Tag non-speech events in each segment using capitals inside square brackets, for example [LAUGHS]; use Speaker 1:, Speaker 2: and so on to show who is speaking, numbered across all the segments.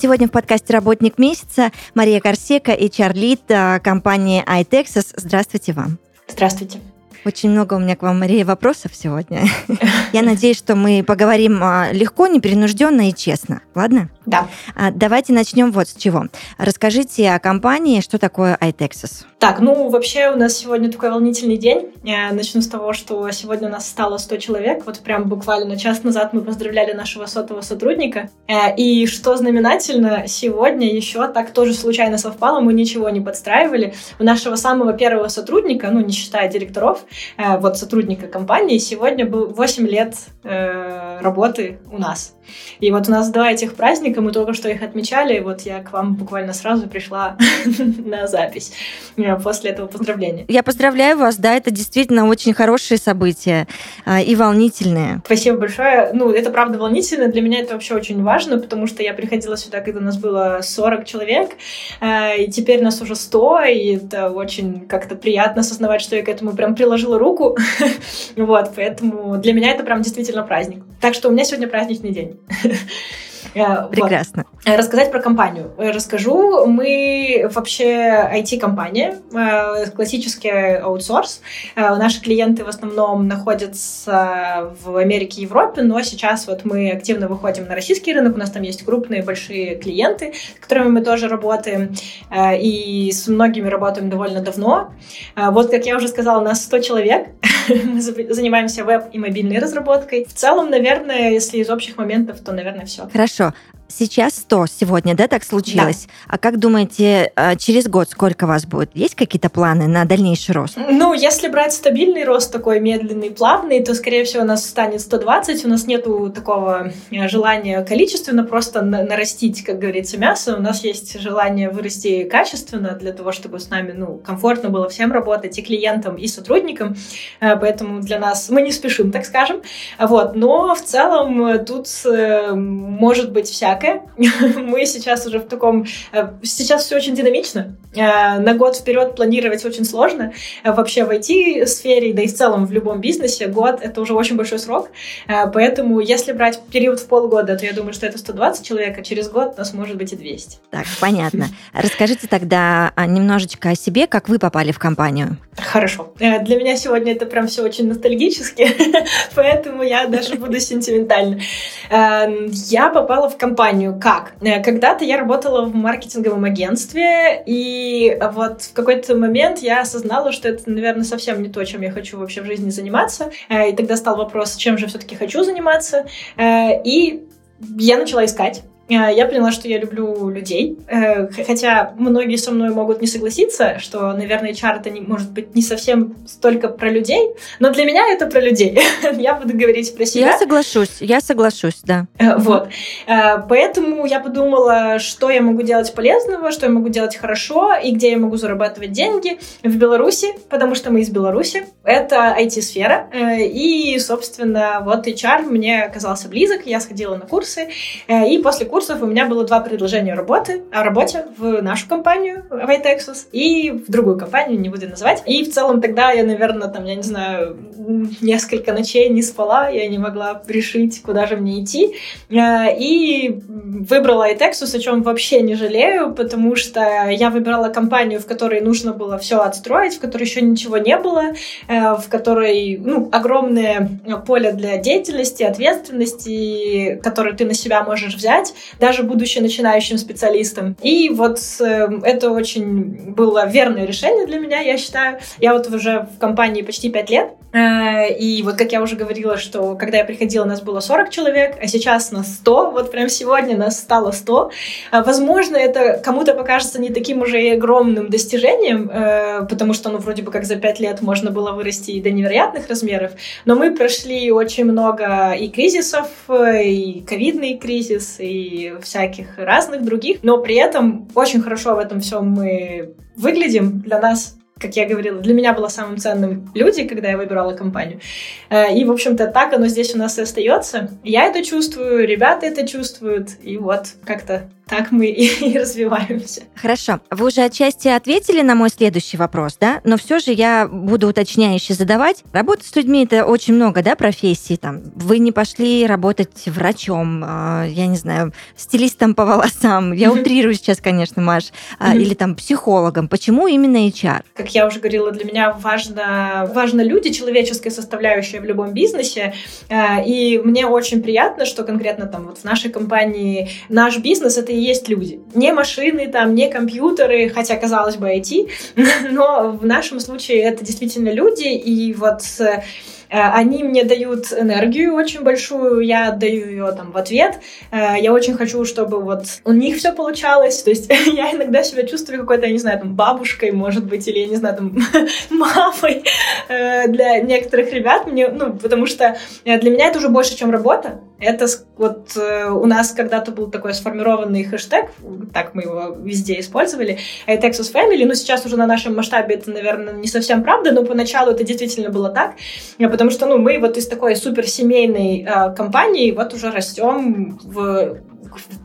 Speaker 1: Сегодня в подкасте «Работник месяца» Мария Корсека и Чарлит а, компании iTexas. Здравствуйте вам.
Speaker 2: Здравствуйте.
Speaker 1: Очень много у меня к вам, Мария, вопросов сегодня. [LAUGHS] Я надеюсь, что мы поговорим а, легко, непринужденно и честно. Ладно?
Speaker 2: Да.
Speaker 1: А, давайте начнем вот с чего. Расскажите о компании, что такое iTexas.
Speaker 2: Так, ну, вообще у нас сегодня такой волнительный день. Я начну с того, что сегодня у нас стало 100 человек. Вот прям буквально час назад мы поздравляли нашего сотого сотрудника. Э, и что знаменательно, сегодня еще так тоже случайно совпало, мы ничего не подстраивали. У нашего самого первого сотрудника, ну, не считая директоров, э, вот сотрудника компании, сегодня был 8 лет э, работы у нас. И вот у нас два этих праздника, мы только что их отмечали, и вот я к вам буквально сразу пришла [LAUGHS] на запись э, после этого поздравления.
Speaker 1: Я поздравляю вас, да, это действительно очень хорошие события а, и волнительные.
Speaker 2: Спасибо большое. Ну, это правда волнительно, для меня это вообще очень важно, потому что я приходила сюда, когда нас было 40 человек, э, и теперь нас уже 100, и это очень как-то приятно осознавать, что я к этому прям приложила руку. [LAUGHS] вот, поэтому для меня это прям действительно праздник. Так что у меня сегодня праздничный день. [LAUGHS]
Speaker 1: Э, Прекрасно.
Speaker 2: Вот. Э, рассказать про компанию. Э, расскажу. Мы вообще IT-компания, классический аутсорс. Наши клиенты в основном находятся в Америке и Европе, но сейчас вот мы активно выходим на российский рынок. У нас там есть крупные, большие клиенты, с которыми мы тоже работаем. И с многими работаем довольно давно. Вот, как я уже сказала, у нас 100 человек. [LAUGHS] мы занимаемся веб и мобильной разработкой. В целом, наверное, если из общих моментов, то, наверное, все.
Speaker 1: Хорошо. Хорошо. Сейчас 100 сегодня, да, так случилось? Да. А как думаете, а, через год сколько вас будет? Есть какие-то планы на дальнейший рост?
Speaker 2: Ну, если брать стабильный рост такой медленный, плавный, то, скорее всего, у нас станет 120. У нас нету такого э, желания количественно просто нарастить, как говорится, мясо. У нас есть желание вырасти качественно для того, чтобы с нами, ну, комфортно было всем работать, и клиентам, и сотрудникам. Э, поэтому для нас мы не спешим, так скажем. Вот. Но в целом э, тут может быть всякое всякое. [LAUGHS] Мы сейчас уже в таком... Э, сейчас все очень динамично. Э, на год вперед планировать очень сложно. Э, вообще в IT-сфере, да и в целом в любом бизнесе год — это уже очень большой срок. Поэтому если брать период в полгода, то я думаю, что это 120 человек, а через год нас может быть и 200.
Speaker 1: Так, понятно. [LAUGHS] Расскажите тогда а, немножечко о себе, как вы попали в компанию.
Speaker 2: Хорошо. Для меня сегодня это прям все очень ностальгически, [LAUGHS] поэтому я даже буду сентиментальна. Я попала в компанию компанию как? Э, когда-то я работала в маркетинговом агентстве, и вот в какой-то момент я осознала, что это, наверное, совсем не то, чем я хочу вообще в жизни заниматься. Э, и тогда стал вопрос, чем же все-таки хочу заниматься. Э, и я начала искать. Э, я поняла, что я люблю людей. Э, хотя многие со мной могут не согласиться, что, наверное, HR это не, может быть не совсем столько про людей, но для меня это про людей. [LAUGHS] я буду говорить про себя.
Speaker 1: Я соглашусь, я соглашусь, да.
Speaker 2: Э, вот. Поэтому я подумала, что я могу делать полезного, что я могу делать хорошо и где я могу зарабатывать деньги в Беларуси, потому что мы из Беларуси. Это IT-сфера. И, собственно, вот HR мне оказался близок. Я сходила на курсы. И после курса курсов у меня было два предложения работы, о работе в нашу компанию, в iTexas, и в другую компанию, не буду называть. И в целом тогда я, наверное, там, я не знаю, несколько ночей не спала, я не могла решить, куда же мне идти. Э, и выбрала iTexas, о чем вообще не жалею, потому что я выбирала компанию, в которой нужно было все отстроить, в которой еще ничего не было, э, в которой ну, огромное поле для деятельности, ответственности, которые ты на себя можешь взять даже будучи начинающим специалистом. И вот э, это очень было верное решение для меня, я считаю. Я вот уже в компании почти пять лет, э, и вот как я уже говорила, что когда я приходила, нас было 40 человек, а сейчас нас 100, вот прям сегодня нас стало 100. А, возможно, это кому-то покажется не таким уже и огромным достижением, э, потому что, ну, вроде бы как за 5 лет можно было вырасти до невероятных размеров, но мы прошли очень много и кризисов, и ковидный кризис, и всяких разных других, но при этом очень хорошо в этом всем мы выглядим. Для нас как я говорила, для меня было самым ценным люди, когда я выбирала компанию. Э, и, в общем-то, так оно здесь у нас и остается. Я это чувствую, ребята это чувствуют, и вот как-то так мы [LAUGHS] и, развиваемся.
Speaker 1: Хорошо. Вы уже отчасти ответили на мой следующий вопрос, да? Но все же я буду уточняюще задавать. Работа с людьми это очень много, да, профессий. Там вы не пошли работать врачом, э, я не знаю, стилистом по волосам. Я утрирую сейчас, конечно, Маш, э, или там психологом. Почему именно HR?
Speaker 2: Как я уже говорила, для меня важно, важно люди, человеческая составляющая в любом бизнесе. Э, и мне очень приятно, что конкретно там вот в нашей компании наш бизнес это есть люди. Не машины, там, не компьютеры, хотя, казалось бы, IT, [LAUGHS] но в нашем случае это действительно люди, и вот э, они мне дают энергию очень большую, я отдаю ее там в ответ. Э, я очень хочу, чтобы вот у них все получалось. То есть [LAUGHS] я иногда себя чувствую какой-то, я не знаю, там бабушкой, может быть, или, я не знаю, там [LAUGHS] мамой э, для некоторых ребят. Мне, ну, потому что для меня это уже больше, чем работа. Это вот э, у нас когда-то был такой сформированный хэштег, так мы его везде использовали, Texas Family, но сейчас уже на нашем масштабе это, наверное, не совсем правда, но поначалу это действительно было так, потому что, ну, мы вот из такой суперсемейной э, компании вот уже растем в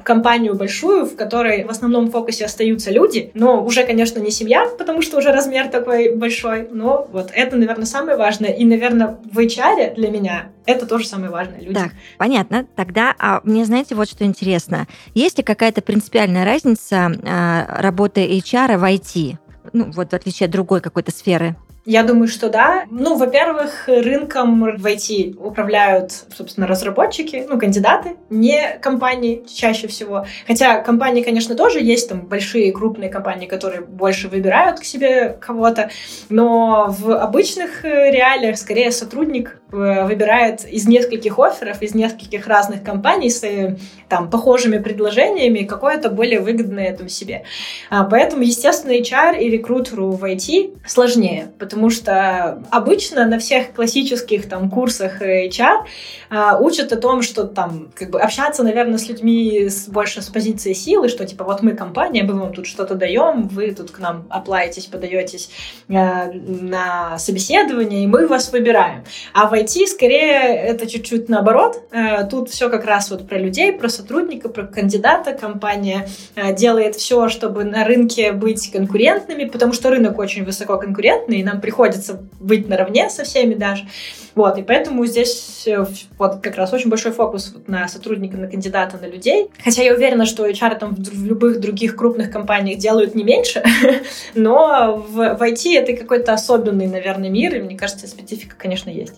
Speaker 2: компанию большую, в которой в основном фокусе остаются люди, но уже, конечно, не семья, потому что уже размер такой большой, но вот это, наверное, самое важное. И, наверное, в HR для меня это тоже самое важное. Люди.
Speaker 1: Так, понятно. Тогда а мне, знаете, вот что интересно. Есть ли какая-то принципиальная разница а, работы HR в IT? Ну, вот в отличие от другой какой-то сферы.
Speaker 2: Я думаю, что да. Ну, во-первых, рынком в IT управляют, собственно, разработчики, ну, кандидаты, не компании чаще всего. Хотя компании, конечно, тоже есть там большие крупные компании, которые больше выбирают к себе кого-то, но в обычных э, реалиях скорее сотрудник выбирает из нескольких офферов, из нескольких разных компаний с э, там похожими предложениями какое-то более выгодное там себе. А, поэтому, естественно, HR и рекрутеру в IT сложнее, потому что обычно на всех классических там курсах HR а, учат о том, что там как бы общаться, наверное, с людьми с, больше с позиции силы, что типа вот мы компания, мы вам тут что-то даем, вы тут к нам оплаетесь, подаетесь на собеседование, и мы вас выбираем. А в IT скорее это чуть-чуть наоборот. А, тут все как раз вот про людей, про сотрудника, про кандидата. Компания а, делает все, чтобы на рынке быть конкурентными, потому что рынок очень высоко конкурентный, и нам приходится быть наравне со всеми даже. Вот, и поэтому здесь э, вот как раз очень большой фокус на сотрудника, на кандидата, на людей. Хотя я уверена, что HR там в любых других крупных компаниях делают не меньше, [LAUGHS] но в, в IT это какой-то особенный, наверное, мир, и мне кажется, специфика, конечно, есть.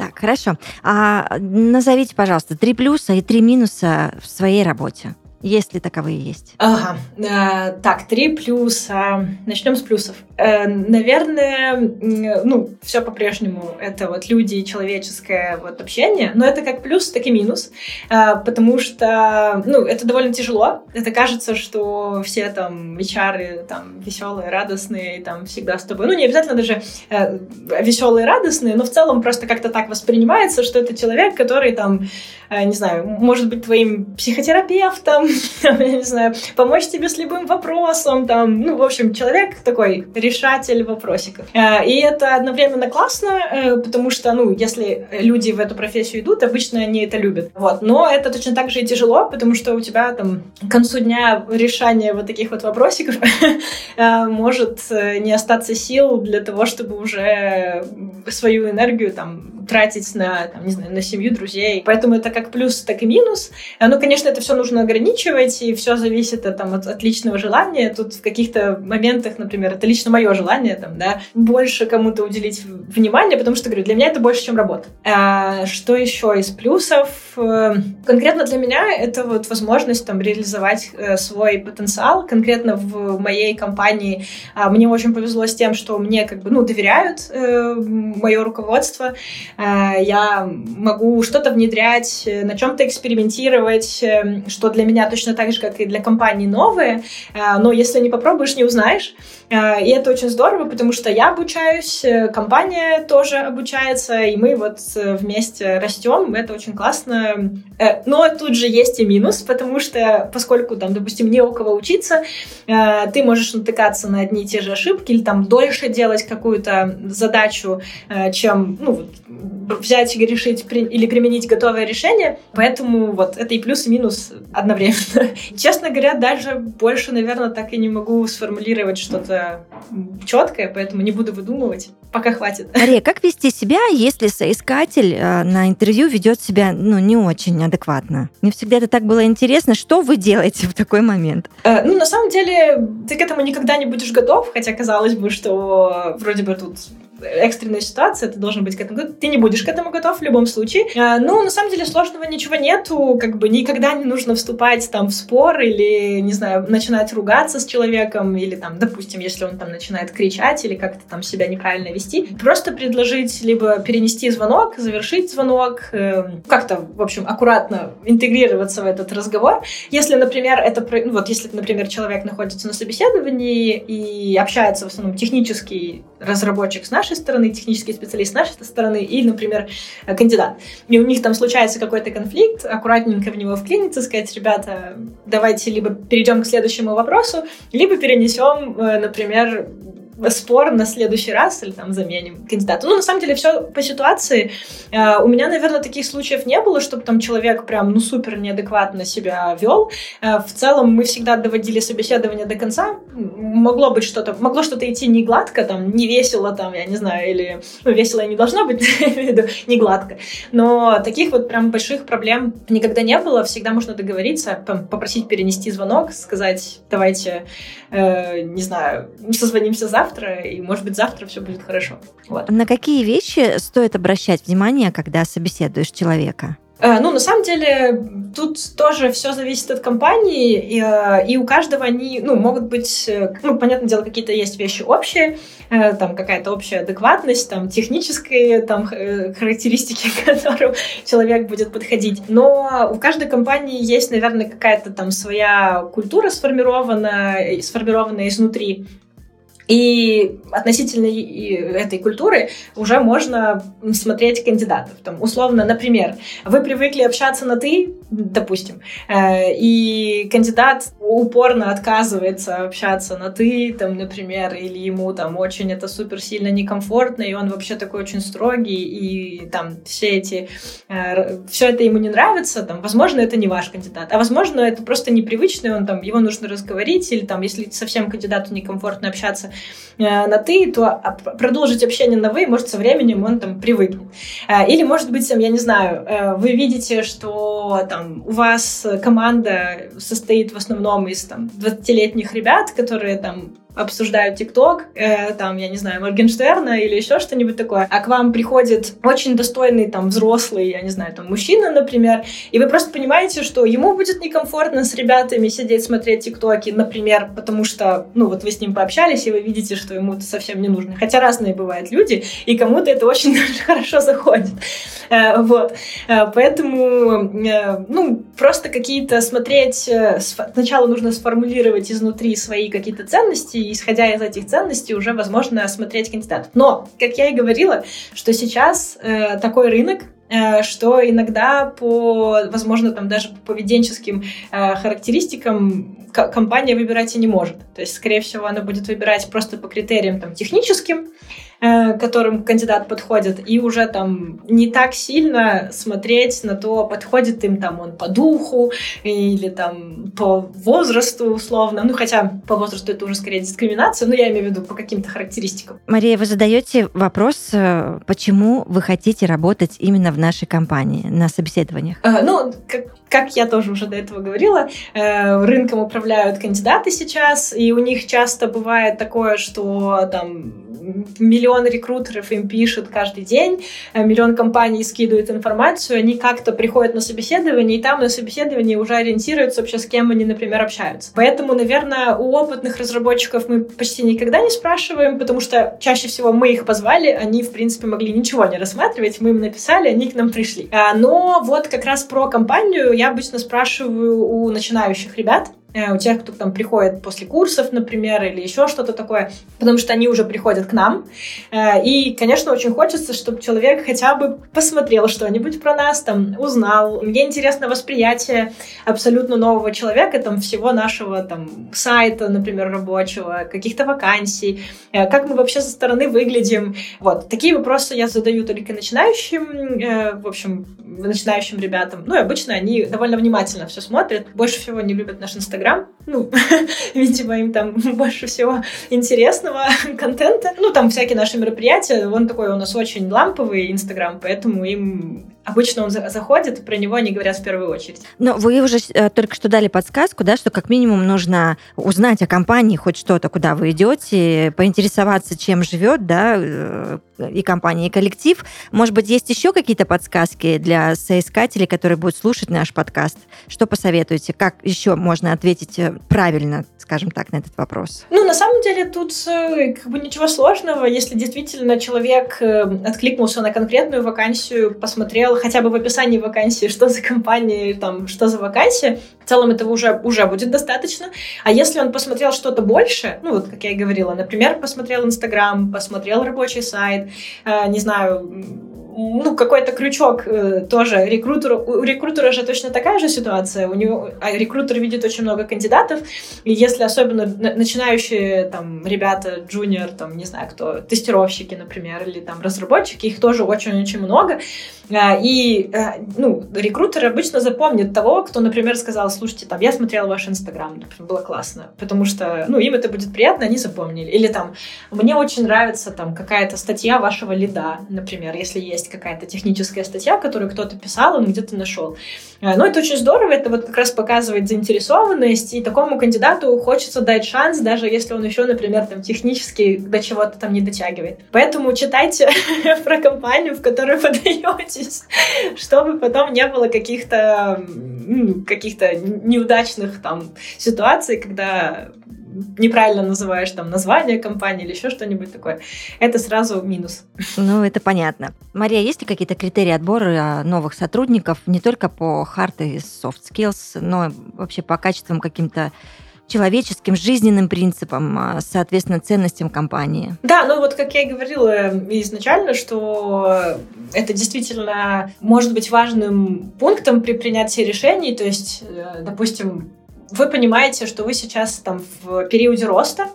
Speaker 1: Так, хорошо. А назовите, пожалуйста, три плюса и три минуса в своей работе если таковые есть.
Speaker 2: Ага. Э, так, три плюса. Начнем с плюсов. Э, наверное, ну, все по-прежнему. Это вот люди и человеческое вот общение. Но это как плюс, так и минус. Э, потому что, ну, это довольно тяжело. Это кажется, что все там HR там веселые, радостные, там всегда с тобой. Ну, не обязательно даже веселые, радостные, но в целом просто как-то так воспринимается, что это человек, который там, не знаю, может быть твоим психотерапевтом, [LAUGHS] я не знаю, помочь тебе с любым вопросом, там, ну, в общем, человек такой решатель вопросиков. Э, и это одновременно классно, э, потому что, ну, если люди в эту профессию идут, обычно они это любят. Вот. Но это точно так же и тяжело, потому что у тебя там к концу дня решание вот таких вот вопросиков [LAUGHS] э, может не остаться сил для того, чтобы уже свою энергию там тратить на, там, не знаю, на семью, друзей. Поэтому это как плюс, так и минус. Ну, конечно, это все нужно ограничивать, и все зависит там, от, от личного желания. Тут в каких-то моментах, например, это лично мое желание, там, да, больше кому-то уделить внимание, потому что, говорю, для меня это больше, чем работа. А, что еще из плюсов? Э, конкретно для меня это вот возможность там реализовать э, свой потенциал. Конкретно в моей компании а, мне очень повезло с тем, что мне как бы, ну, доверяют э, мое руководство. Э, я могу что-то внедрять на чем-то экспериментировать, эм, что для меня точно так же, как и для компании новое, э, но если не попробуешь, не узнаешь. Э, и это очень здорово, потому что я обучаюсь, компания тоже обучается, и мы вот вместе растем, это очень классно. Но тут же есть и минус, потому что поскольку там, допустим, не у кого учиться, ты можешь натыкаться на одни и те же ошибки или там дольше делать какую-то задачу, чем ну, взять и решить или применить готовое решение. Поэтому вот это и плюс, и минус одновременно. [LAUGHS] Честно говоря, даже больше, наверное, так и не могу сформулировать что-то четкое, поэтому не буду выдумывать. Пока хватит. [LAUGHS]
Speaker 1: Мария, как вести себя, если соискатель э, на интервью ведет себя ну, не очень адекватно? Мне всегда это так было интересно. Что вы делаете [LAUGHS] в такой момент?
Speaker 2: Э, ну, на самом деле, ты к этому никогда не будешь готов, хотя казалось бы, что вроде бы тут экстренная ситуация, ты должен быть к этому готов. Ты не будешь к этому готов в любом случае. А, ну, на самом деле, сложного ничего нету. Как бы никогда не нужно вступать там в спор или, не знаю, начинать ругаться с человеком или там, допустим, если он там начинает кричать или как-то там себя неправильно вести. Просто предложить либо перенести звонок, завершить звонок, э, как-то, в общем, аккуратно интегрироваться в этот разговор. Если, например, это, ну, вот если, например, человек находится на собеседовании и общается в основном технический разработчик с нашей стороны, технический специалист с нашей стороны и, например, кандидат. И у них там случается какой-то конфликт, аккуратненько в него вклиниться, сказать, ребята, давайте либо перейдем к следующему вопросу, либо перенесем, э, например, спор на следующий раз или там заменим кандидата. Ну, на самом деле, все по ситуации. Э, у меня, наверное, таких случаев не было, чтобы там человек прям, ну, супер неадекватно себя вел. Э, в целом, мы всегда доводили собеседование до конца. Могло быть что-то, могло что-то идти не гладко, там, не весело, там, я не знаю, или, ну, весело не должно быть, [LAUGHS] не гладко. Но таких вот прям больших проблем никогда не было. Всегда можно договориться, попросить перенести звонок, сказать, давайте, э, не знаю, созвонимся завтра, завтра, и, может быть, завтра все будет хорошо.
Speaker 1: Вот. На какие вещи стоит обращать внимание, когда собеседуешь человека?
Speaker 2: Э, ну, на самом деле, тут тоже все зависит от компании, и, э, и у каждого они, ну, могут быть, э, ну, понятное дело, какие-то есть вещи общие, там какая-то общая адекватность, там технические там характеристики, [LAUGHS] к которым человек будет подходить. Но у каждой компании есть, наверное, какая-то там своя культура сформированная, сформированная изнутри. И относительно этой культуры уже можно смотреть кандидатов. Там, условно, например, вы привыкли общаться на «ты», допустим, э, и кандидат упорно отказывается общаться на «ты», там, например, или ему там очень это супер сильно некомфортно, и он вообще такой очень строгий, и там все эти... Э, все это ему не нравится, там, возможно, это не ваш кандидат, а возможно, это просто непривычный, он там, его нужно разговорить, или там, если совсем кандидату некомфортно общаться Э, на «ты», то а, продолжить общение на «вы» может со временем он там привыкнет. Или, может быть, я не знаю, вы видите, что там у вас команда состоит в основном из там 20-летних ребят, которые там обсуждают ТикТок, э, там, я не знаю, Моргенштерна или еще что-нибудь такое, а к вам приходит очень достойный там взрослый, я не знаю, там мужчина, например, и вы просто понимаете, что ему будет некомфортно с ребятами сидеть смотреть ТикТоки, например, потому что, ну, вот вы с ним пообщались, и вы видите, что ему это совсем не нужно. Хотя разные бывают люди, и кому-то это очень [LAUGHS] хорошо заходит. Э, вот. Э, поэтому, э, ну, просто какие-то смотреть... Сначала нужно сформулировать изнутри свои какие-то ценности, и исходя из этих ценностей уже возможно смотреть кандидатов. Но, как я и говорила, что сейчас э, такой рынок, э, что иногда по, возможно, там даже по поведенческим э, характеристикам компания выбирать и не может. То есть, скорее всего, она будет выбирать просто по критериям там, техническим, Э, которым кандидат подходит, и уже там не так сильно смотреть на то, подходит им там он по духу или там по возрасту условно. Ну, хотя по возрасту это уже скорее дискриминация, но я имею в виду по каким-то характеристикам.
Speaker 1: Мария, вы задаете вопрос, э, почему вы хотите работать именно в нашей компании на собеседованиях?
Speaker 2: Э, ну, как, как я тоже уже до этого говорила, рынком управляют кандидаты сейчас, и у них часто бывает такое, что там миллион миллион рекрутеров им пишет каждый день, э, миллион компаний скидывают информацию, они как-то приходят на собеседование, и там на собеседовании уже ориентируются вообще, с кем они, например, общаются. Поэтому, наверное, у опытных разработчиков мы почти никогда не спрашиваем, потому что чаще всего мы их позвали, они, в принципе, могли ничего не рассматривать, мы им написали, они к нам пришли. А, но вот как раз про компанию я обычно спрашиваю у начинающих ребят, у тех, кто там приходит после курсов, например, или еще что-то такое, потому что они уже приходят к нам. Э, и, конечно, очень хочется, чтобы человек хотя бы посмотрел что-нибудь про нас, там, узнал. Мне интересно восприятие абсолютно нового человека, там, всего нашего там сайта, например, рабочего, каких-то вакансий, э, как мы вообще со стороны выглядим. Вот, такие вопросы я задаю только начинающим, в общем, начинающим ребятам. Ну, и обычно они довольно внимательно все смотрят. Больше всего не любят наш Инстаграм, Инстаграм. Ну, [LAUGHS] видимо, им там [LAUGHS] больше всего интересного [LAUGHS] контента. Ну, там всякие наши мероприятия. Он такой у нас очень ламповый Инстаграм, поэтому им обычно он заходит, и про него они говорят в первую очередь.
Speaker 1: Но вы уже э, только что дали подсказку, да, что как минимум нужно узнать о компании хоть что-то, куда вы идете, поинтересоваться, чем живет, да, э, и компания, и коллектив. Может быть, есть еще какие-то подсказки для соискателей, которые будут слушать наш подкаст? Что посоветуете? Как еще можно ответить э, правильно, скажем так, на этот вопрос?
Speaker 2: Ну, на самом деле, тут как бы ничего сложного. Если действительно человек откликнулся на конкретную вакансию, посмотрел хотя бы в описании вакансии, что за компания, там, что за вакансия, в целом этого уже, уже будет достаточно. А если он посмотрел что-то больше, ну, вот, как я и говорила, например, посмотрел Инстаграм, посмотрел рабочий сайт, э, не знаю, ну, какой-то крючок э, тоже рекрутеру. У рекрутера же точно такая же ситуация. У него, а рекрутер видит очень много кандидатов, и если особенно начинающие там ребята, джуниор, там, не знаю кто, тестировщики, например, или там разработчики, их тоже очень-очень много, а, и, э, ну, рекрутер обычно запомнит того, кто, например, сказал, слушайте, там, я смотрел ваш Инстаграм, было классно, потому что, ну, им это будет приятно, они запомнили. Или там, мне очень нравится там какая-то статья вашего лида, например, если есть какая-то техническая статья, которую кто-то писал, он где-то нашел. А, ну, это очень здорово, это вот как раз показывает заинтересованность, и такому кандидату хочется дать шанс, даже если он еще, например, там технически до чего-то там не дотягивает. Поэтому читайте [LAUGHS] про компанию, в которую [LAUGHS] подаете готовьтесь, чтобы потом не было каких-то каких-то неудачных там ситуаций, когда неправильно называешь там название компании или еще что-нибудь такое, это сразу минус.
Speaker 1: Ну, это понятно. Мария, есть ли какие-то критерии отбора новых сотрудников не только по hard и soft skills, но вообще по качествам каким-то человеческим, жизненным принципам, а, соответственно, ценностям компании.
Speaker 2: Да, ну вот как я и говорила изначально, что это действительно может быть важным пунктом при принятии решений, то есть, э, допустим, вы понимаете, что вы сейчас там в периоде роста,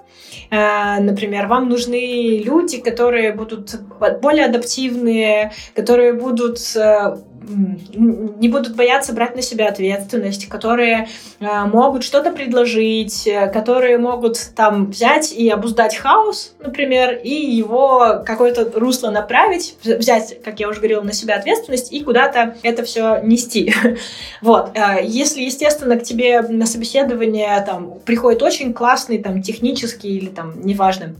Speaker 2: э, например, вам нужны люди, которые будут более адаптивные, которые будут э, не будут бояться брать на себя ответственность, которые э, могут что-то предложить, э, которые могут там взять и обуздать хаос, например, и его какое-то русло направить, взять, как я уже говорила, на себя ответственность и куда-то это все нести. [LAUGHS] вот. Э, если, естественно, к тебе на собеседование там приходит очень классный там технический или там неважно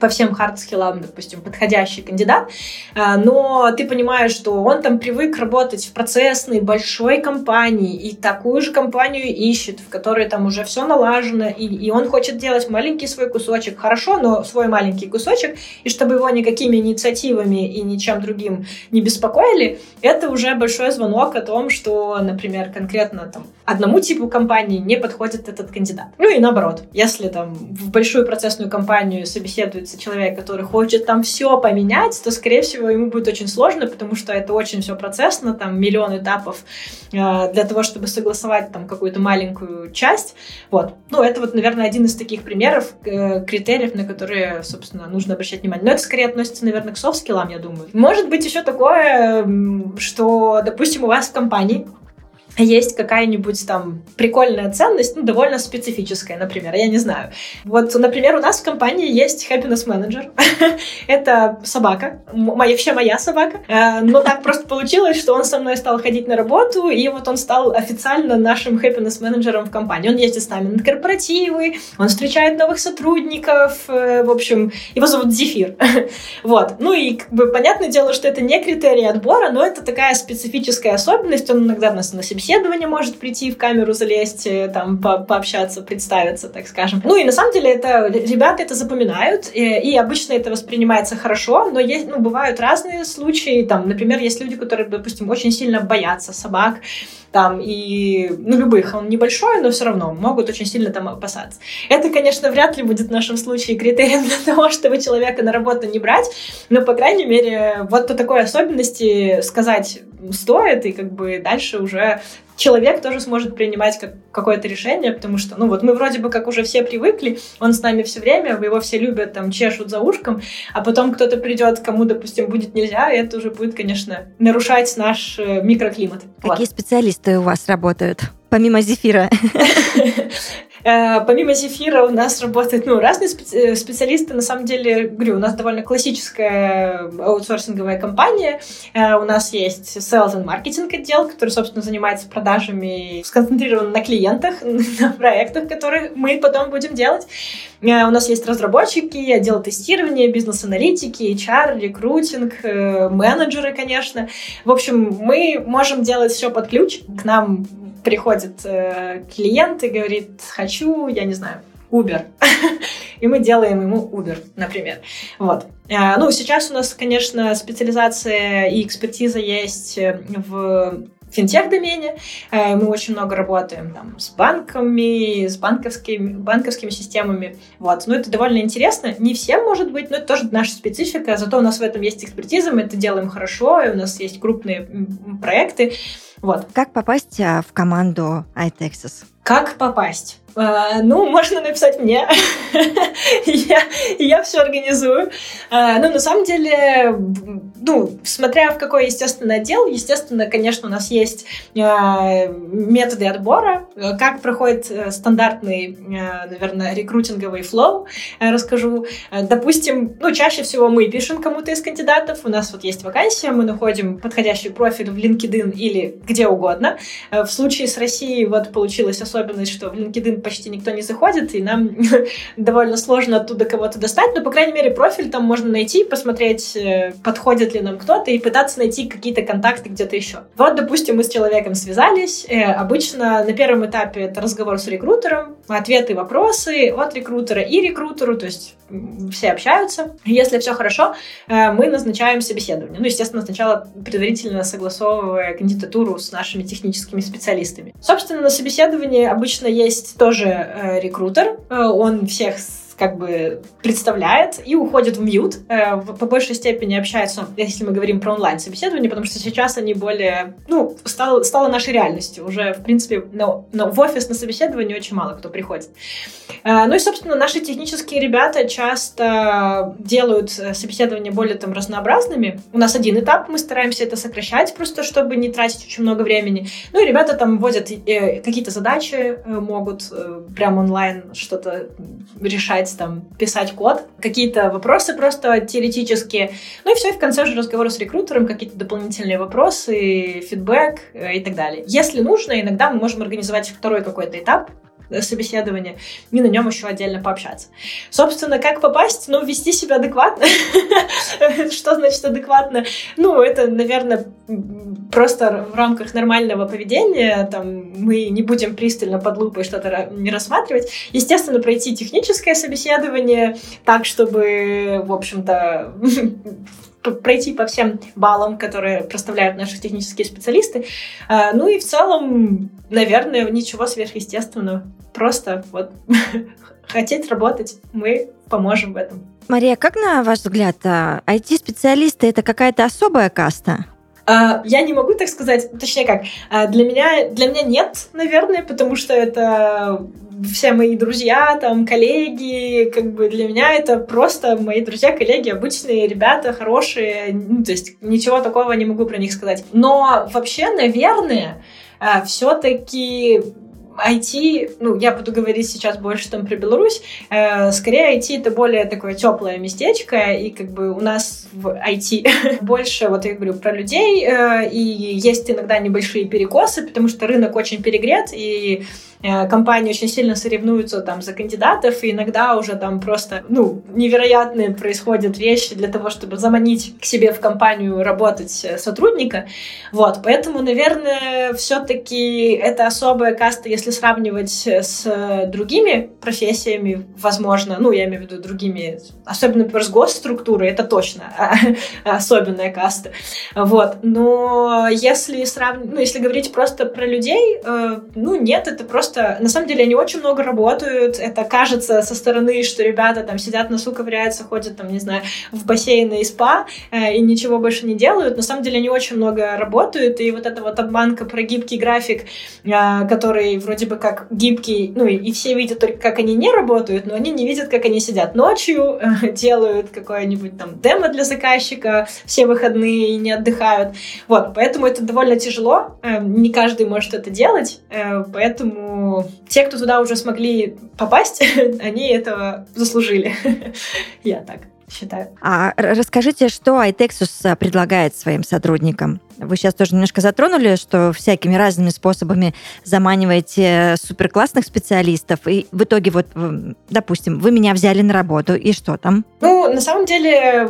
Speaker 2: по всем хард-скиллам, допустим, подходящий кандидат, а, но ты понимаешь, что он там привык работать в процессной большой компании и такую же компанию ищет, в которой там уже все налажено, и, и он хочет делать маленький свой кусочек, хорошо, но свой маленький кусочек, и чтобы его никакими инициативами и ничем другим не беспокоили, это уже большой звонок о том, что, например, конкретно там одному типу компании не подходит этот кандидат. Ну и наоборот, если там в большую процессную компанию собеседуется появится человек, который хочет там все поменять, то, скорее всего, ему будет очень сложно, потому что это очень все процессно, там миллион этапов э, для того, чтобы согласовать там какую-то маленькую часть. Вот. Ну, это вот, наверное, один из таких примеров, э, критериев, на которые, собственно, нужно обращать внимание. Но это скорее относится, наверное, к софт-скиллам, я думаю. Может быть еще такое, что, допустим, у вас в компании есть какая-нибудь там прикольная ценность, ну, довольно специфическая, например, я не знаю. Вот, например, у нас в компании есть happiness manager. [LAUGHS] Это собака, моя, вообще моя собака. Э, но так просто получилось, что он со мной стал ходить на работу, и вот он стал официально нашим happiness менеджером в компании. Он ездит с нами на корпоративы, он встречает новых сотрудников, э, в общем, его зовут Зефир. [LAUGHS] Вот. Ну и как бы понятное дело, что это не критерий отбора, но это такая специфическая особенность. Он иногда нас на собеседование может прийти, в камеру залезть, э, там по пообщаться, представиться, так скажем. Ну и на самом деле это ребята это запоминают, и, и обычно это воспринимается хорошо, но есть, ну, бывают разные случаи. Там, например, есть люди, которые, допустим, очень сильно боятся собак, там, и, ну, любых, он небольшой, но все равно могут очень сильно там опасаться. Это, конечно, вряд ли будет в нашем случае критерием для того, чтобы человека на работу не брать, но, по крайней мере, вот по такой особенности сказать стоит, и как бы дальше уже человек тоже сможет принимать как, какое-то решение, потому что, ну вот мы вроде бы как уже все привыкли, он с нами все время, его все любят, там, чешут за ушком, а потом кто-то придет, кому, допустим, будет нельзя, и это уже будет, конечно, нарушать наш э, микроклимат.
Speaker 1: Какие вот. специалисты у вас работают? Помимо Зефира. [LAUGHS]
Speaker 2: Э, помимо Зефира у нас работают ну, разные э, специалисты. На самом деле, говорю, у нас довольно классическая аутсорсинговая компания. Э, у нас есть sales and marketing отдел, который, собственно, занимается продажами, сконцентрирован на клиентах, [LAUGHS] на проектах, которые мы потом будем делать. У нас есть разработчики, отдел тестирования, бизнес-аналитики, HR, рекрутинг, менеджеры, конечно. В общем, мы можем делать все под ключ. К нам приходит э, клиент и говорит, хочу, я не знаю, Uber. [LAUGHS] и мы делаем ему Uber, например. Вот. Э, ну, сейчас у нас, конечно, специализация и экспертиза есть в финтех-домене. Э, мы очень много работаем там, с банками, с банковскими, банковскими системами. Вот. Но это довольно интересно. Не всем, может быть, но это тоже наша специфика. Зато у нас в этом есть экспертиза, мы это делаем хорошо, и у нас есть крупные проекты. Вот.
Speaker 1: Как попасть а, в команду iTexas?
Speaker 2: Как попасть? Uh, ну, можно написать мне. [LAUGHS] я, я все организую. Uh, ну, на самом деле, ну, смотря в какой, естественно, отдел, естественно, конечно, у нас есть uh, методы отбора, как проходит э, стандартный, наверное, рекрутинговый флоу, расскажу. Допустим, ну, чаще всего мы пишем кому-то из кандидатов, у нас вот есть вакансия, мы находим подходящий профиль в LinkedIn или где угодно. В случае с Россией вот получилась особенность, что в LinkedIn почти никто не заходит, и нам [LAUGHS] довольно сложно оттуда кого-то достать, но, по крайней мере, профиль там можно найти, посмотреть, э, подходит ли нам кто-то, и пытаться найти какие-то контакты где-то еще. Вот, допустим, мы с человеком связались, э, обычно на первом этапе это разговор с рекрутером, ответы, вопросы от рекрутера и рекрутеру, то есть все общаются. Если все хорошо, э, мы назначаем собеседование. Ну, естественно, сначала предварительно согласовывая кандидатуру с нашими техническими специалистами. Собственно, на собеседовании обычно есть тоже э, рекрутер, э, он всех как бы представляет и уходит в мьют. Э, по большей степени общается, если мы говорим про онлайн-собеседование, потому что сейчас они более, ну, стало, стало нашей реальностью. Уже, в принципе, но, но в офис на собеседование очень мало кто приходит. Э, ну и, собственно, наши технические ребята часто делают э, собеседования более там разнообразными. У нас один этап, мы стараемся это сокращать, просто чтобы не тратить очень много времени. Ну и ребята там вводят какие-то задачи, могут прямо онлайн что-то решать читать, там, писать код, какие-то вопросы просто теоретические. Ну и все, и в конце уже разговора с рекрутером, какие-то дополнительные вопросы, фидбэк э, и так далее. Если нужно, иногда мы можем организовать второй какой-то этап, собеседование, и на нем еще отдельно пообщаться. Собственно, как попасть? Ну, вести себя адекватно. [LAUGHS] Что значит адекватно? Ну, это, наверное, просто в рамках нормального поведения, там, мы не будем пристально под лупой что-то не рассматривать. Естественно, пройти техническое собеседование так, чтобы, в общем-то, [LAUGHS] пройти по всем баллам, которые проставляют наши технические специалисты. А, ну и в целом, наверное, ничего сверхъестественного. Просто вот [LAUGHS] хотеть работать, мы поможем в этом.
Speaker 1: Мария, как на ваш взгляд, IT-специалисты а, это какая-то особая каста?
Speaker 2: Uh, я не могу так сказать, точнее как, uh, для меня, для меня нет, наверное, потому что это все мои друзья, там, коллеги, как бы для меня это просто мои друзья, коллеги, обычные ребята, хорошие, ну, то есть ничего такого не могу про них сказать. Но вообще, наверное, все-таки IT, ну, я буду говорить сейчас больше там про Беларусь, э, скорее IT это более такое теплое местечко, и как бы у нас в IT [LAUGHS] больше, вот я говорю, про людей, э, и есть иногда небольшие перекосы, потому что рынок очень перегрет, и Э, компании очень сильно соревнуются там за кандидатов, и иногда уже там просто, ну, невероятные происходят вещи для того, чтобы заманить к себе в компанию работать э, сотрудника. Вот, поэтому, наверное, все-таки это особая каста, если сравнивать с другими профессиями, возможно, ну, я имею в виду другими, особенно, например, с госструктурой, это точно [LAUGHS] особенная каста. Вот, но если сравнивать, ну, если говорить просто про людей, э, ну, нет, это просто на самом деле, они очень много работают. Это кажется со стороны, что ребята там сидят, носу ковыряются, ходят там, не знаю, в бассейны и спа э, и ничего больше не делают. На самом деле они очень много работают, и вот эта вот обманка про гибкий график, э, который вроде бы как гибкий, ну и, все видят только, как они не работают, но они не видят, как они сидят ночью, э, [LAUGHS] делают какое-нибудь там демо для заказчика все выходные не отдыхают. Вот, поэтому это довольно тяжело, э, не каждый может это делать, э, поэтому те, кто туда уже смогли попасть, [LAUGHS] они этого заслужили. [LAUGHS] Я так считаю.
Speaker 1: А расскажите, что iTexus предлагает своим сотрудникам? Вы сейчас тоже немножко затронули, что всякими разными способами заманиваете суперклассных специалистов, и в итоге вот, допустим, вы меня взяли на работу, и что там?
Speaker 2: Ну, на самом деле,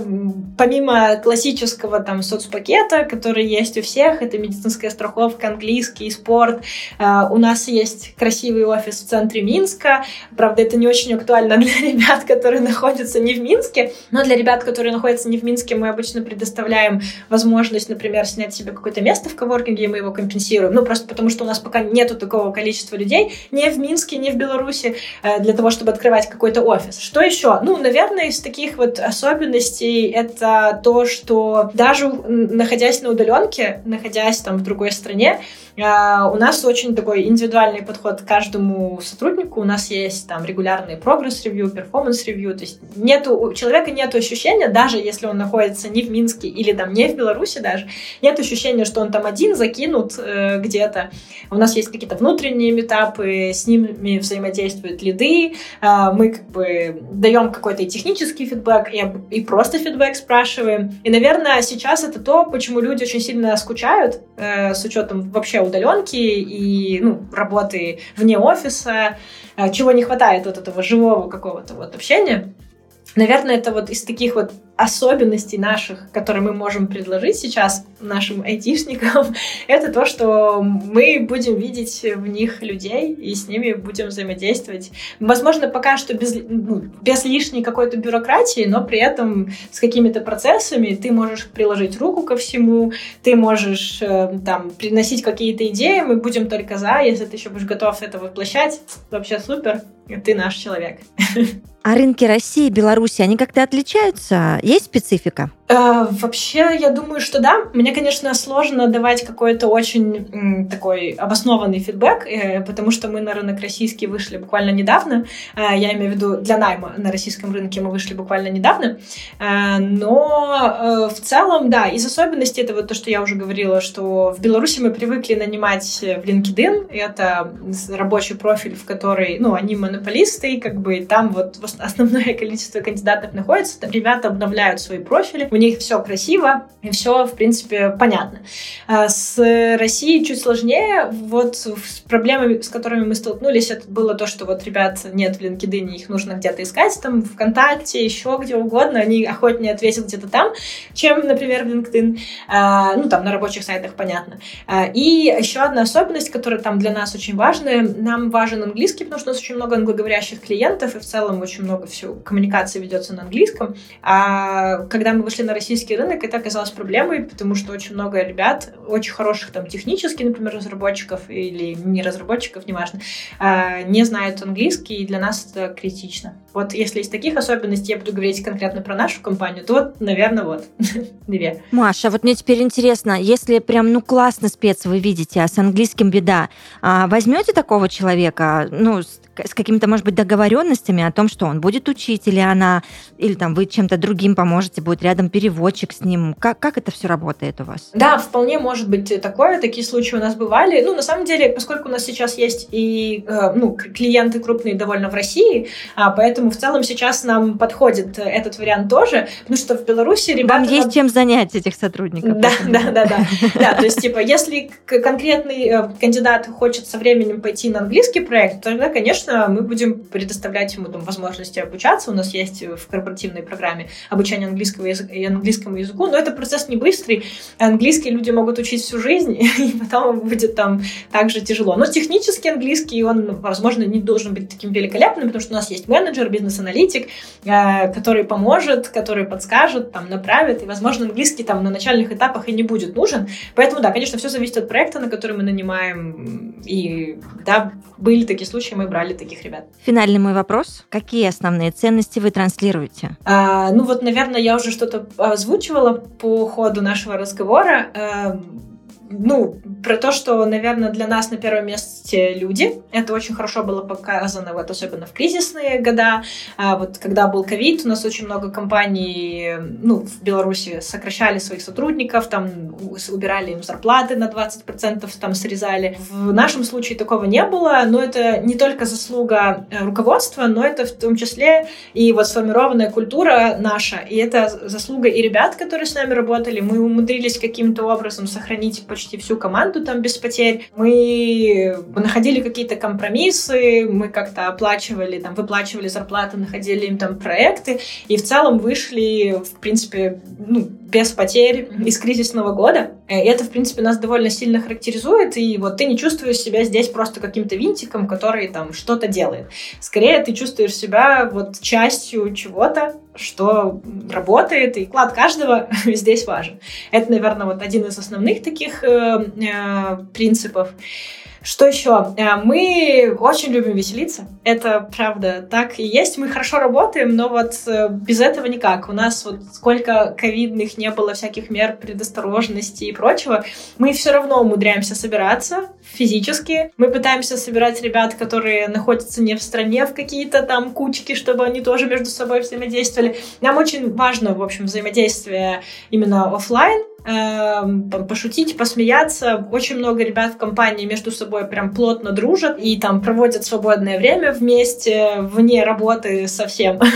Speaker 2: помимо классического там соцпакета, который есть у всех, это медицинская страховка, английский, спорт, э, у нас есть красивый офис в центре Минска. Правда, это не очень актуально [LAUGHS] для ребят, которые находятся не в Минске, но для ребят, которые находятся не в Минске, мы обычно предоставляем возможность, например, снять себе какое-то место в коворкинге, и мы его компенсируем. Ну, просто потому что у нас пока нету такого количества людей не в Минске, не в Беларуси э, для того, чтобы открывать какой-то офис. Что еще? Ну, наверное, из таких вот особенностей это то, что даже находясь на удаленке, находясь там в другой стране, а, у нас очень такой индивидуальный подход к каждому сотруднику. У нас есть там регулярный progress review, performance review. То есть нету, у человека нет ощущения, даже если он находится не в Минске или там не в Беларуси даже, нет ощущения, что он там один закинут э, где-то. У нас есть какие-то внутренние митапы, с ними взаимодействуют лиды. Э, мы как бы даем какой-то и технический фидбэк, и, и просто фидбэк спрашиваем. И, наверное, сейчас это то, почему люди очень сильно скучают э, с учетом вообще удаленки и ну, работы вне офиса, э, чего не хватает вот этого живого какого-то вот общения. Наверное, это вот из таких вот особенностей наших, которые мы можем предложить сейчас нашим айтишникам, [LAUGHS] это то, что мы будем видеть в них людей и с ними будем взаимодействовать. Возможно, пока что без, ну, без лишней какой-то бюрократии, но при этом с какими-то процессами ты можешь приложить руку ко всему, ты можешь э, там приносить какие-то идеи, мы будем только за, если ты еще будешь готов это воплощать, вообще супер, ты наш человек. [LAUGHS]
Speaker 1: А рынки России и Беларуси, они как-то отличаются? Есть специфика?
Speaker 2: Э, вообще, я думаю, что да. Мне, конечно, сложно давать какой-то очень такой обоснованный фидбэк, э, потому что мы на рынок российский вышли буквально недавно. Э, я имею в виду для найма на российском рынке мы вышли буквально недавно. Но в целом, да, из особенностей это вот то, что я уже говорила, что в Беларуси мы привыкли нанимать в LinkedIn. Это рабочий профиль, в который, ну, они монополисты, и как бы там вот основное [LAUGHS] количество кандидатов находится. Ребята обновляют свои профили, у них все красиво и все, в принципе, понятно. А с Россией чуть сложнее. Вот с проблемами, с которыми мы столкнулись, это было то, что вот ребят нет в LinkedIn, их нужно где-то искать, там, ВКонтакте, еще где угодно, они охотнее ответят где-то там, чем, например, в LinkedIn. А, ну, там, на рабочих сайтах, понятно. А, и еще одна особенность, которая там для нас очень важная, нам важен английский, потому что у нас очень много англоговорящих клиентов, и в целом очень много все коммуникации ведется на английском. А когда мы вышли на российский рынок, это оказалось проблемой, потому что очень много ребят, очень хороших там технически, например, разработчиков или не разработчиков, неважно, а, не знают английский, и для нас это критично. Вот если из таких особенностей я буду говорить конкретно про нашу компанию, то вот, наверное, вот [LAUGHS] две.
Speaker 1: Маша, вот мне теперь интересно, если прям, ну, классно спец вы видите, а с английским беда, а возьмете такого человека, ну, с, какими-то, может быть, договоренностями о том, что он будет учить, или она, или там вы чем-то другим поможете, будет рядом переводчик с ним? Как, как это все работает у вас?
Speaker 2: Да, вполне может быть такое. Такие случаи у нас бывали. Ну, на самом деле, поскольку у нас сейчас есть и э, ну, клиенты крупные довольно в России, а, поэтому в целом сейчас нам подходит этот вариант тоже, потому что в Беларуси ребята...
Speaker 1: Вам есть чем занять этих сотрудников.
Speaker 2: Да, да, да, да. Да, то есть, типа, если конкретный э, кандидат хочет со временем пойти на английский проект, тогда, конечно, мы будем предоставлять ему там возможности обучаться. У нас есть в корпоративной программе обучение английского языка и английскому языку, но это процесс не быстрый. Английский люди могут учить всю жизнь, [LAUGHS] и потом будет там также тяжело. Но технически английский, он, возможно, не должен быть таким великолепным, потому что у нас есть менеджер, бизнес-аналитик, э, который поможет, который подскажет, там, направит, и, возможно, английский там на начальных этапах и не будет нужен. Поэтому, да, конечно, все зависит от проекта, на который мы нанимаем, и, да, были такие случаи, мы брали таких ребят.
Speaker 1: Финальный мой вопрос. Какие основные ценности вы транслируете?
Speaker 2: А, ну вот, наверное, я уже что-то озвучивала по ходу нашего разговора. Ну, про то, что, наверное, для нас на первом месте люди. Это очень хорошо было показано, вот особенно в кризисные года. А вот когда был ковид, у нас очень много компаний, ну, в Беларуси сокращали своих сотрудников, там убирали им зарплаты на 20%, там срезали. В нашем случае такого не было, но это не только заслуга э, руководства, но это в том числе и вот сформированная культура наша, и это заслуга и ребят, которые с нами работали. Мы умудрились каким-то образом сохранить почти всю команду там без потерь. Мы находили какие-то компромиссы, мы как-то оплачивали, там, выплачивали зарплаты, находили им там проекты, и в целом вышли, в принципе, ну, без потерь из кризисного года. И это, в принципе, нас довольно сильно характеризует, и вот ты не чувствуешь себя здесь просто каким-то винтиком, который там что-то делает. Скорее, ты чувствуешь себя вот частью чего-то, что работает, и вклад каждого [LAUGHS] здесь важен. Это, наверное, вот один из основных таких э, э, принципов. Что еще? Э, мы очень любим веселиться. Это правда так и есть. Мы хорошо работаем, но вот э, без этого никак. У нас вот сколько ковидных не было всяких мер предосторожности и прочего, мы все равно умудряемся собираться физически. Мы пытаемся собирать ребят, которые находятся не в стране, в какие-то там кучки, чтобы они тоже между собой взаимодействовали. Нам очень важно, в общем, взаимодействие именно офлайн, пошутить, посмеяться. Очень много ребят в компании между собой прям плотно дружат и там проводят свободное время вместе, вне работы совсем. [LAUGHS]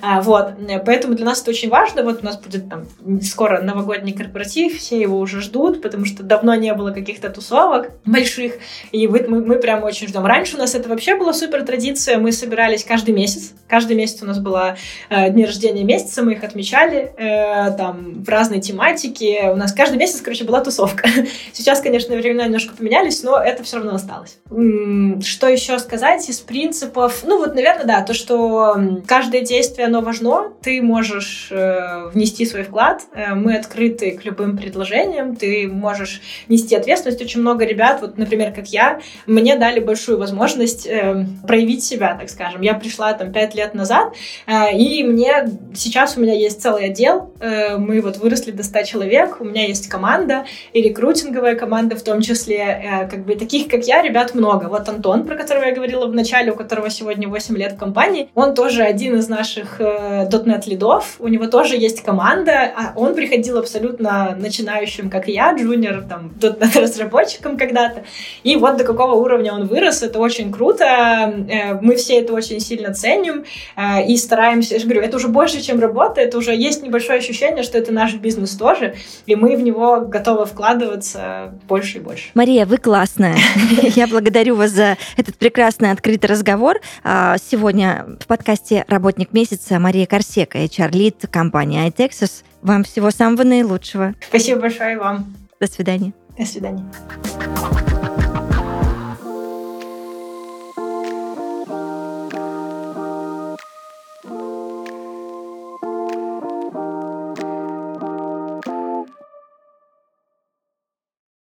Speaker 2: А, вот. Поэтому для нас это очень важно. Вот у нас будет там скоро новогодний корпоратив, все его уже ждут, потому что давно не было каких-то тусовок больших, и мы, мы, мы прям очень ждем. Раньше у нас это вообще была супер традиция, мы собирались каждый месяц. Каждый месяц у нас было э, дни рождения месяца, мы их отмечали э, там в разной тематике, у нас каждый месяц, короче, была тусовка. [LAUGHS] Сейчас, конечно, времена немножко поменялись, но это все равно осталось. Что еще сказать из принципов? Ну вот, наверное, да, то, что каждое действие, оно важно, ты можешь э, внести свой вклад, э, мы открыты к любым предложениям, ты можешь нести ответственность. Очень много ребят, вот, например, как я, мне дали большую возможность э, проявить себя, так скажем. Я пришла там пять лет назад, и мне сейчас у меня есть целый отдел, мы вот выросли до 100 человек, у меня есть команда, и рекрутинговая команда в том числе, э, как бы таких, как я, ребят много. Вот Антон, про которого я говорила в начале, у которого сегодня 8 лет в компании, он тоже один из наших э, .NET лидов, у него тоже есть команда, а он приходил абсолютно начинающим, как и я, джуниор, там, .NET разработчиком когда-то, и вот до какого уровня он вырос, это очень круто, э, мы все это очень сильно ценим э, и стараемся, я же говорю, это уже больше, чем работа, это уже есть небольшое ощущение, что это наш бизнес тоже, и мы в него готовы вкладываться больше и больше.
Speaker 1: Мария, вы классная. [LAUGHS] Я благодарю вас за этот прекрасный открытый разговор. А, сегодня в подкасте «Работник месяца» Мария Корсека, HR-лид компании iTexas. Вам всего самого наилучшего.
Speaker 2: Спасибо большое вам.
Speaker 1: До свидания.
Speaker 2: До свидания.